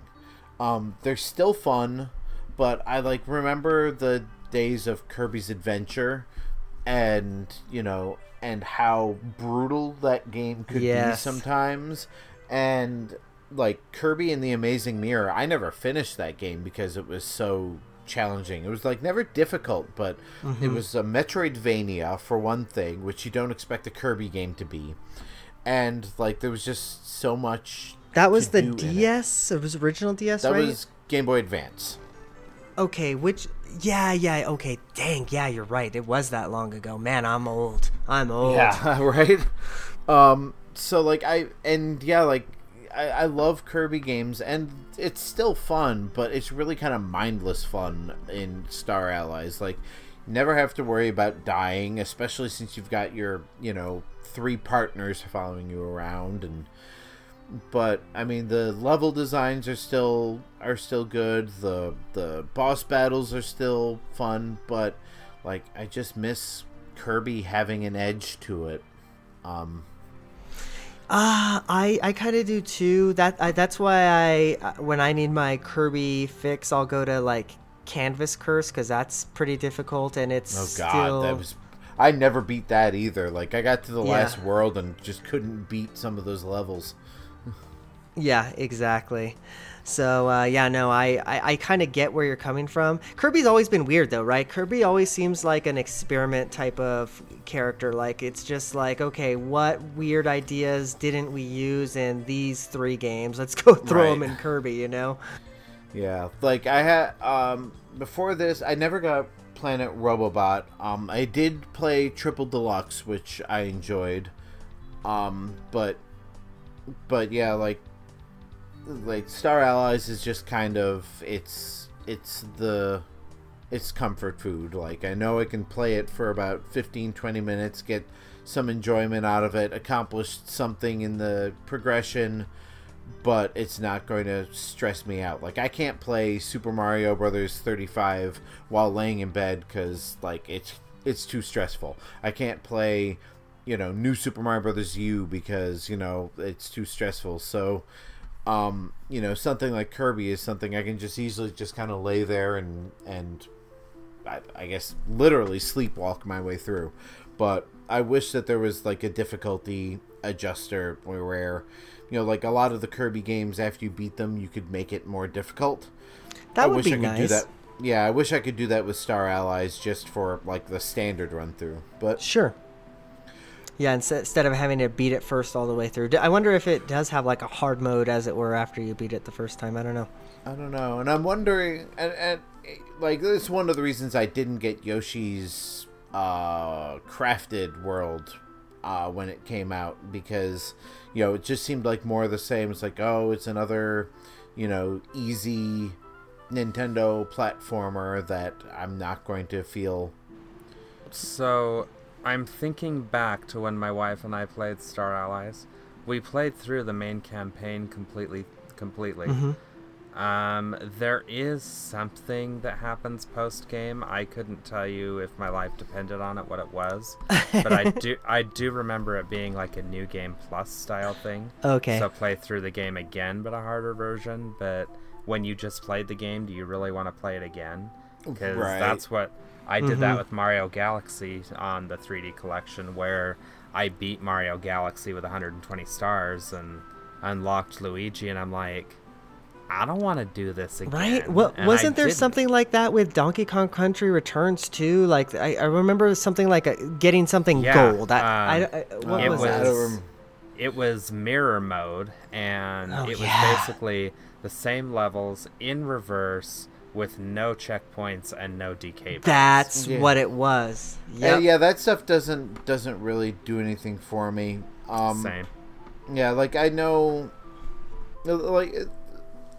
Um, they're still fun, but I like remember the days of Kirby's Adventure, and you know, and how brutal that game could be sometimes, and like Kirby and the Amazing Mirror. I never finished that game because it was so challenging. It was like never difficult, but it mm-hmm. was a Metroidvania for one thing, which you don't expect a Kirby game to be. And like there was just so much That was the in it. DS. It. was original DS, That right? was Game Boy Advance. Okay, which yeah, yeah, okay. Dang, yeah, you're right. It was that long ago. Man, I'm old. I'm old. Yeah, right. Um, so like I and yeah, like I, I love Kirby games, and it's still fun, but it's really kind of mindless fun in Star Allies. Like, never have to worry about dying, especially since you've got your you know three partners following you around and. But I mean, the level designs are still are still good. The the boss battles are still fun, but like I just miss Kirby having an edge to it. Um, Ah, I I kind of do too. That I, that's why I uh, when I need my Kirby fix, I'll go to like Canvas Curse because that's pretty difficult and it's oh god, still that was I never beat that either. Like I got to the Yeah. last world and just couldn't beat some of those levels. Yeah, exactly. So uh, yeah, no, I I, I kind of get where you're coming from. Kirby's always been weird though, right? Kirby always seems like an experiment type of character. Like it's just like, okay, what weird ideas didn't we use in these three games? Let's go throw them Right. in Kirby, you know? Yeah, like I had um before this, I never got Planet Robobot. Um, I did play Triple Deluxe, which I enjoyed. Um, but but yeah, like like Star Allies is just kind of it's it's the it's comfort food. Like I know I can play it for about 15 20 minutes, get some enjoyment out of it, accomplish something in the progression, but it's not going to stress me out. Like I can't play Super Mario Brothers 35 while laying in bed cuz like it's it's too stressful. I can't play you know, new Super Mario Brothers U because, you know, it's too stressful. So um, you know, something like Kirby is something I can just easily just kind of lay there and and I, I guess literally sleepwalk my way through. But I wish that there was like a difficulty adjuster where, you know, like a lot of the Kirby games after you beat them, you could make it more difficult. That I would wish be I could nice. do that. Yeah, I wish I could do that with Star Allies just for like the standard run through. But Sure. Yeah, instead instead of having to beat it first all the way through. I wonder if it does have like a hard mode, as it were, after you beat it the first time. I don't know. I don't know, and I'm wondering, and, and like this is one of the reasons I didn't get Yoshi's uh, crafted world uh, when it came out because you know it just seemed like more of the same. It's like oh, it's another you know easy Nintendo platformer that I'm not going to feel. So, I'm thinking back to when my wife and I played Star Allies. We played through the main campaign completely. Completely. Um, there is something that happens post game. I couldn't tell you if my life depended on it what it was, but I do. I do remember it being like a new game plus style thing. Okay. So play through the game again, but a harder version. But when you just played the game, do you really want to play it again? Because Right. that's what I did that mm-hmm. with Mario Galaxy on the 3D collection, where I beat Mario Galaxy with 120 stars and unlocked Luigi, and I'm like, I don't want to do this again. Right? Well, And wasn't there didn't. something like that with Donkey Kong Country Returns too? Like I, I remember something like a, getting something Yeah, gold. I, I, um, I- uh, what it was, was- that? It was mirror mode and Oh, it was yeah. basically the same levels in reverse with no checkpoints and no decay points. That's Yeah. what it was. Uh, Yep. yeah, that stuff doesn't doesn't really do anything for me. Um, same Yeah, like I know, like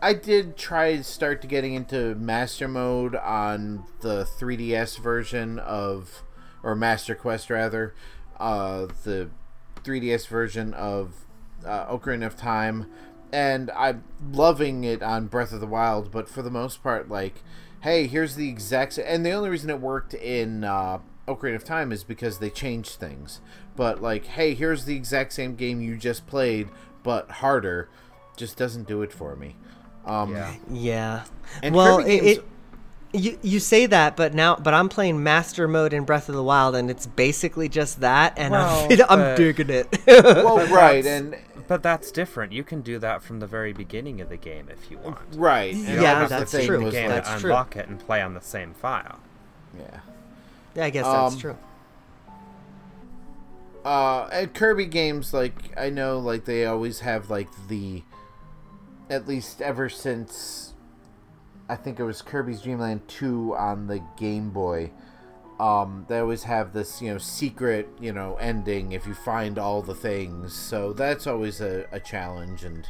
I did try to start to getting into Master Mode on the 3DS version of, or Master Quest rather, uh, the 3DS version of uh, Ocarina of Time, and I'm loving it on Breath of the Wild. But for the most part, like, hey, here's the exact, and the only reason it worked in uh, Ocarina of Time is because they changed things. But like, hey, here's the exact same game you just played, but harder just doesn't do it for me. Um, Yeah. Yeah. And well, Kirby it, games- it you you say that, but now but I'm playing Master Mode in Breath of the Wild, and it's basically just that, and Well, I'm, I'm digging it. Well, right, and But that's different. You can do that from the very beginning of the game if you want. right. and You Yeah, don't the that's to thing beat true. the game like- That's to true. unlock it and play on the same file. yeah. yeah, I guess that's Um, true. uh and kirby games like i know like they always have like the at least ever since i think it was kirby's dream land 2 on the game boy um they always have this you know secret you know ending if you find all the things so that's always a, a challenge and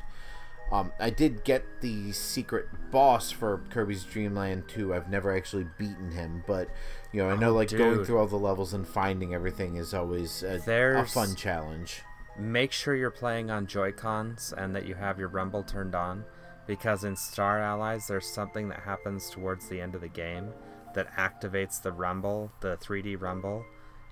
um, I did get the secret boss for Kirby's Dream Land 2. I've never actually beaten him, but you know, I know Oh, like going through all the levels and finding everything is always a, a fun challenge. Make sure you're playing on Joy-Cons and that you have your rumble turned on, because in Star Allies there's something that happens towards the end of the game that activates the rumble, the 3D rumble,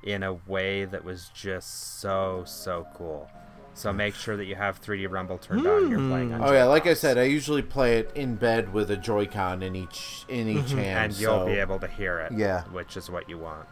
in a way that was just so so cool. So hmm. make sure that you have 3D rumble turned on. and You're playing hmm. on. Oh yeah, like I said, I usually play it in bed with a Joy-Con in each in each mm-hmm. hand, and you'll so- be able to hear it. Yeah. which is what you want.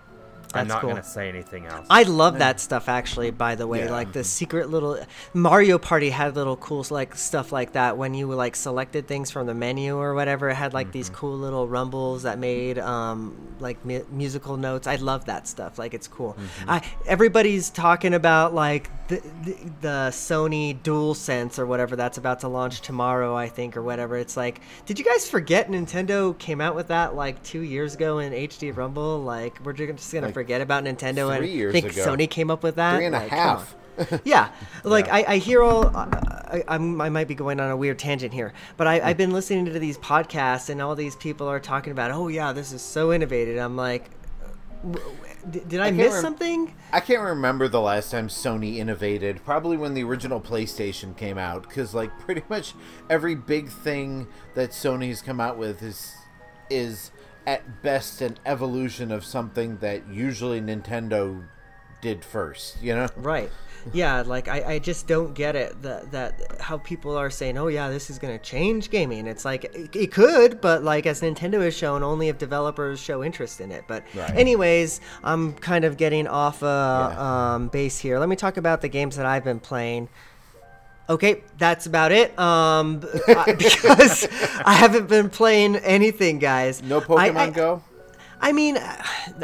I'm That's not cool. gonna say anything else. I love that stuff actually. By the way, Yeah. like the secret little Mario Party had little cool like stuff like that when you like selected things from the menu or whatever. It had like these cool little rumbles that made um like mu- musical notes. I love that stuff. Like it's cool. I everybody's talking about like the, the the Sony DualSense or whatever that's about to launch tomorrow. I think or whatever. It's like, did you guys forget Nintendo came out with that like two years ago in HD Rumble? Like we're just gonna Like, forget about Nintendo three and years think ago. Sony came up with that. Three and Like, come half. yeah, like I, I hear all. I, I'm, I might be going on a weird tangent here, but I, I've been listening to these podcasts, and all these people are talking about, oh yeah, this is so innovative. I'm like, did, did I, can't miss rem- something? I can't remember the last time Sony innovated. Probably when the original PlayStation came out, because like pretty much every big thing that Sony's come out with is is at best an evolution of something that usually Nintendo did first. You know? Right. Yeah, like I, I just don't get it that that how people are saying, oh yeah, this is gonna change gaming. It's like it, it could, but like as Nintendo has shown, only if developers show interest in it. But Right. anyways, I'm kind of getting off uh, Yeah. um, base here. Let me talk about the games that I've been playing. Okay, that's about it. Um, because I haven't been playing anything, guys. No I- Pokemon I- Go. I mean,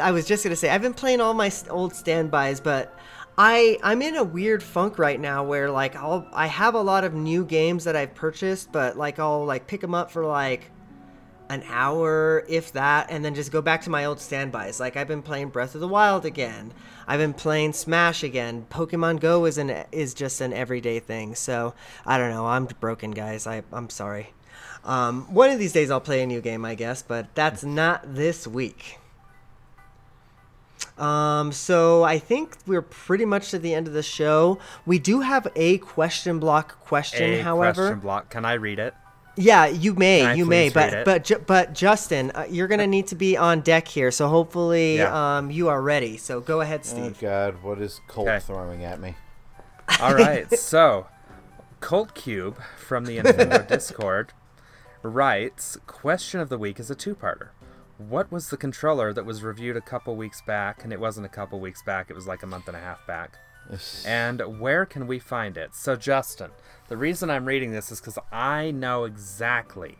I was just gonna say I've been playing all my old standbys, but I I'm in a weird funk right now where like I'll I have a lot of new games that I've purchased, but like I'll like pick them up for like an hour, if that, and then just go back to my old standbys. Like I've been playing Breath of the Wild again. I've been playing Smash again. Pokemon Go is an is just an everyday thing. So I don't know. I'm broken, guys. I I'm sorry. Um, one of these days I'll play a new game, I guess, but that's not this week. Um, so I think we're pretty much to the end of the show. We do have a question block question, A however. question block. Can I read it? Yeah, you may, Can I you may, but read it? but Ju- but Justin, uh, you're gonna need to be on deck here. So hopefully, Yeah. um, you are ready. So go ahead, Steve. Oh Steve. God, what is Colt Okay. throwing at me? All right, so Colt Cube from the Nintendo Discord writes Question of the week is a two parter. What was the controller that was reviewed a couple weeks back? And it wasn't a couple weeks back, it was like a month and a half back. And where can we find it? So, Justin, the reason I'm reading this is because I know exactly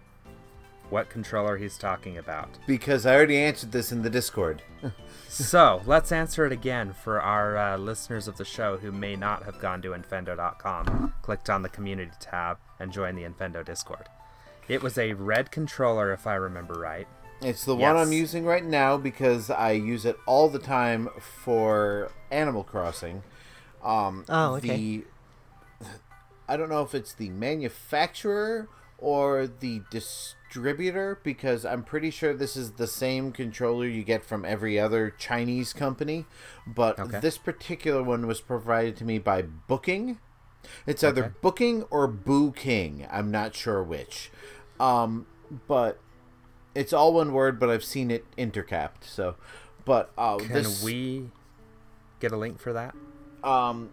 what controller he's talking about. Because I already answered this in the Discord. So let's answer it again for our uh, listeners of the show who may not have gone to Infendo.com, clicked on the community tab, and joined the Infendo Discord. It was a red controller, if I remember right. It's the one I'm using right now because I use it all the time for Animal Crossing. Um, Oh, okay. The, I don't know if it's the manufacturer or the distributor because I'm pretty sure this is the same controller you get from every other Chinese company, but Okay. this particular one was provided to me by Booking. It's either Okay. Booking or Boo King. I'm not sure which. Um, but it's all one word, but I've seen it intercapped. So, but uh, Can this we get a link for that? um,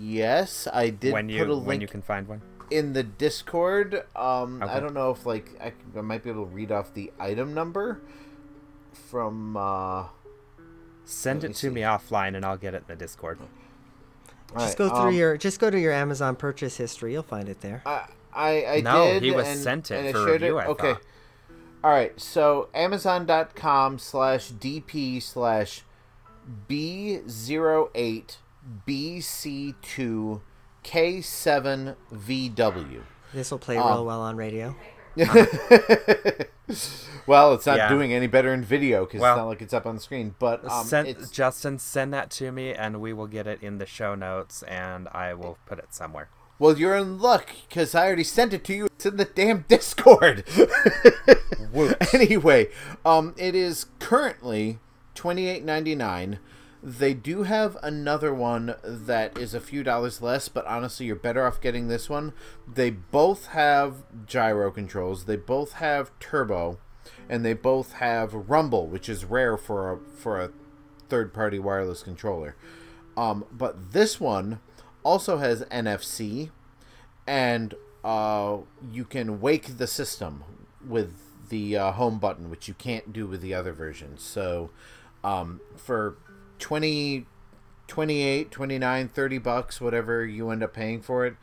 Yes, I did when you put a link when you can find one. in the Discord. Um, I don't know if like I, I might be able to read off the item number from. Uh, Send it to see. me offline, and I'll get it in the Discord. Just alright, go through um, your just go to your Amazon purchase history. You'll find it there. I I, I No, did. he was and, sent it and for shared review, I okay. thought. All right. So Amazon.com slash DP slash B08 BC2 K7VW. This will play um, real well on radio. Well, it's not Yeah. doing any better in video because Well, it's not like it's up on the screen. But um, send, Justin, send that to me, and we will get it in the show notes, and I will put it somewhere. Well, you're in luck because I already sent it to you. It's in the damn Discord. anyway, um, it is currently twenty eight ninety nine. They do have another one that is a few dollars less, but honestly, you're better off getting this one. They both have gyro controls. They both have turbo, and they both have rumble, which is rare for a for a third party wireless controller. Um, but this one also has NFC, and uh, you can wake the system with the uh, home button, which you can't do with the other versions. So um, for 20, 28, 29, 30 bucks, whatever you end up paying for it,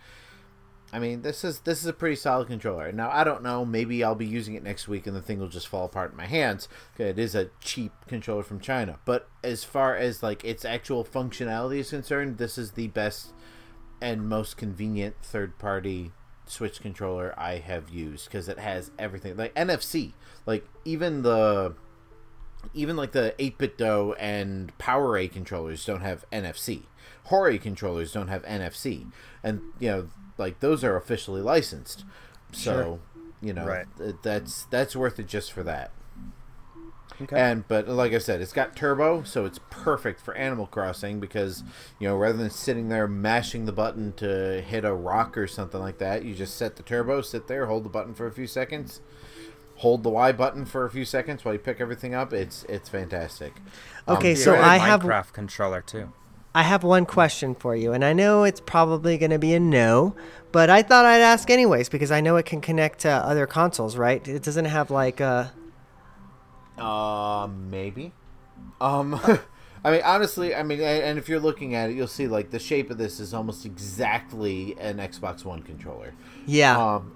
I mean, this is this is a pretty solid controller. Now, I don't know. Maybe I'll be using it next week, and the thing will just fall apart in my hands. It is a cheap controller from China. But as far as like its actual functionality is concerned, this is the best and most convenient third-party Switch controller I have used because it has everything like NFC. Like even the even like the 8BitDo and PowerA controllers don't have NFC. Hori controllers don't have NFC, and you know, like those are officially licensed. So, you know, Right. th- that's that's worth it just for that. Okay. And but like I said, it's got turbo, so it's perfect for Animal Crossing because you know rather than sitting there mashing the button to hit a rock or something like that, you just set the turbo, sit there, hold the button for a few seconds, hold the Y button for a few seconds while you pick everything up. It's it's fantastic. Um, Okay, You so I a I have Minecraft controller too. I have one question for you, and I know it's probably going to be a no, but I thought I'd ask anyways because I know it can connect to other consoles, right? It doesn't have like uh Uh, maybe. Um, I mean, honestly, I mean, and if you're looking at it, you'll see like the shape of this is almost exactly an Xbox One controller. yeah. Um,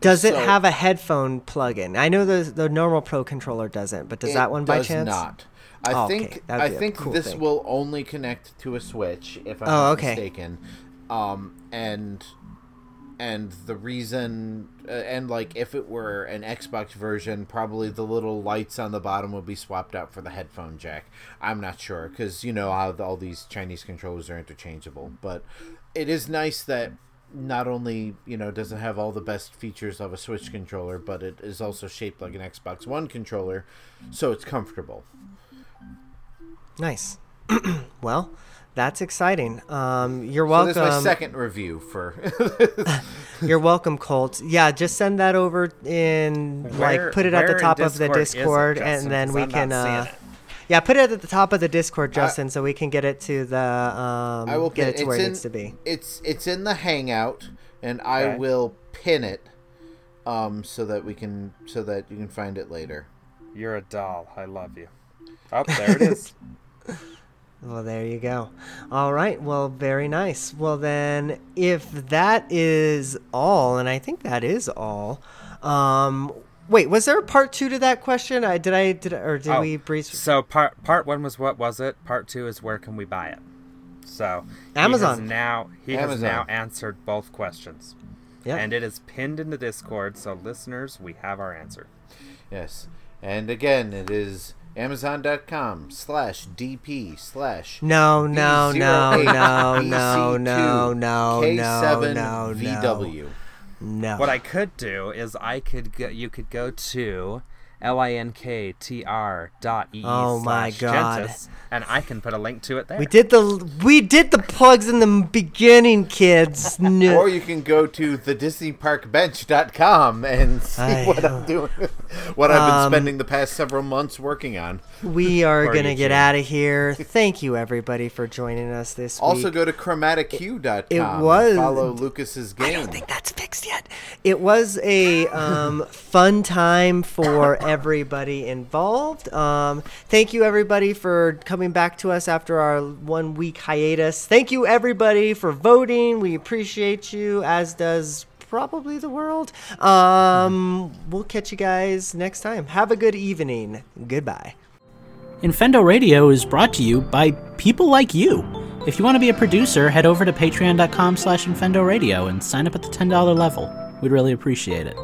Does it so- have a headphone plug-in? I know the the normal Pro controller doesn't, but does that one by does chance? not. I Oh, think That'd I think cool this thing. will only connect to a Switch if I'm Oh, not okay. mistaken. Um, and and the reason uh, and like if it were an Xbox version, probably the little lights on the bottom would be swapped out for the headphone jack. I'm not sure because you know how all these Chinese controllers are interchangeable, but it is nice that not only you know does it have all the best features of a Switch controller, but it is also shaped like an Xbox One controller, so it's comfortable. Nice. well, that's exciting. Um, you're So welcome. this is my second review for. You're welcome, Colt. Yeah, just send that over in Where- like put it at the top of the Discord it, Justin? and then we I'm can. not Uh, it. yeah, put it at the top of the Discord, Justin, so we can get it to the um, I will get it to where it's it in- needs to be. It's it's in the Hangout, and I Okay. will pin it, um, so that we can so that you can find it later. You're a doll. I love you. Oh, there it is. Well, there you go. All right. Well, very nice. Well, then, if that is all, and I think that is all. Um, wait, was there a part two to that question? I did I did I, or did Oh, we breeze? So part part one was what was it? Part two is where can we buy it? So he has Amazon. now he has now answered both questions, Yeah. and it is pinned in the Discord. So listeners, we have our answer. Yes, and again, it is Amazon.com slash DP slash No, no, no, no, no, no, no, K7 no, no, VW. no. What I could do is I could go, you could go to L-I-N-K-T-R dot E Oh my slash God. Gentis, and I can put a link to it there. We did the we did the plugs in the beginning, kids. No. Or you can go to the DisneyParkBench.com and see I what. I'm doing, what I've been Um, spending the past several months working on. We are gonna get out of here. Thank you everybody for joining us this Also, week. Also, go to ChromaticQ.com. It was- follow Lucas's I game. don't think that's fixed yet. It was a um, fun time for everybody involved. Um, thank you, everybody, for coming back to us after our one week hiatus. Thank you, everybody, for voting. We appreciate you, as does probably the world. Um, we'll catch you guys next time. Have a good evening. Goodbye. Infendo Radio is brought to you by people like you. If you want to be a producer, head over to patreon.com slash Infendo Radio and sign up at the $10 level. We'd really appreciate it.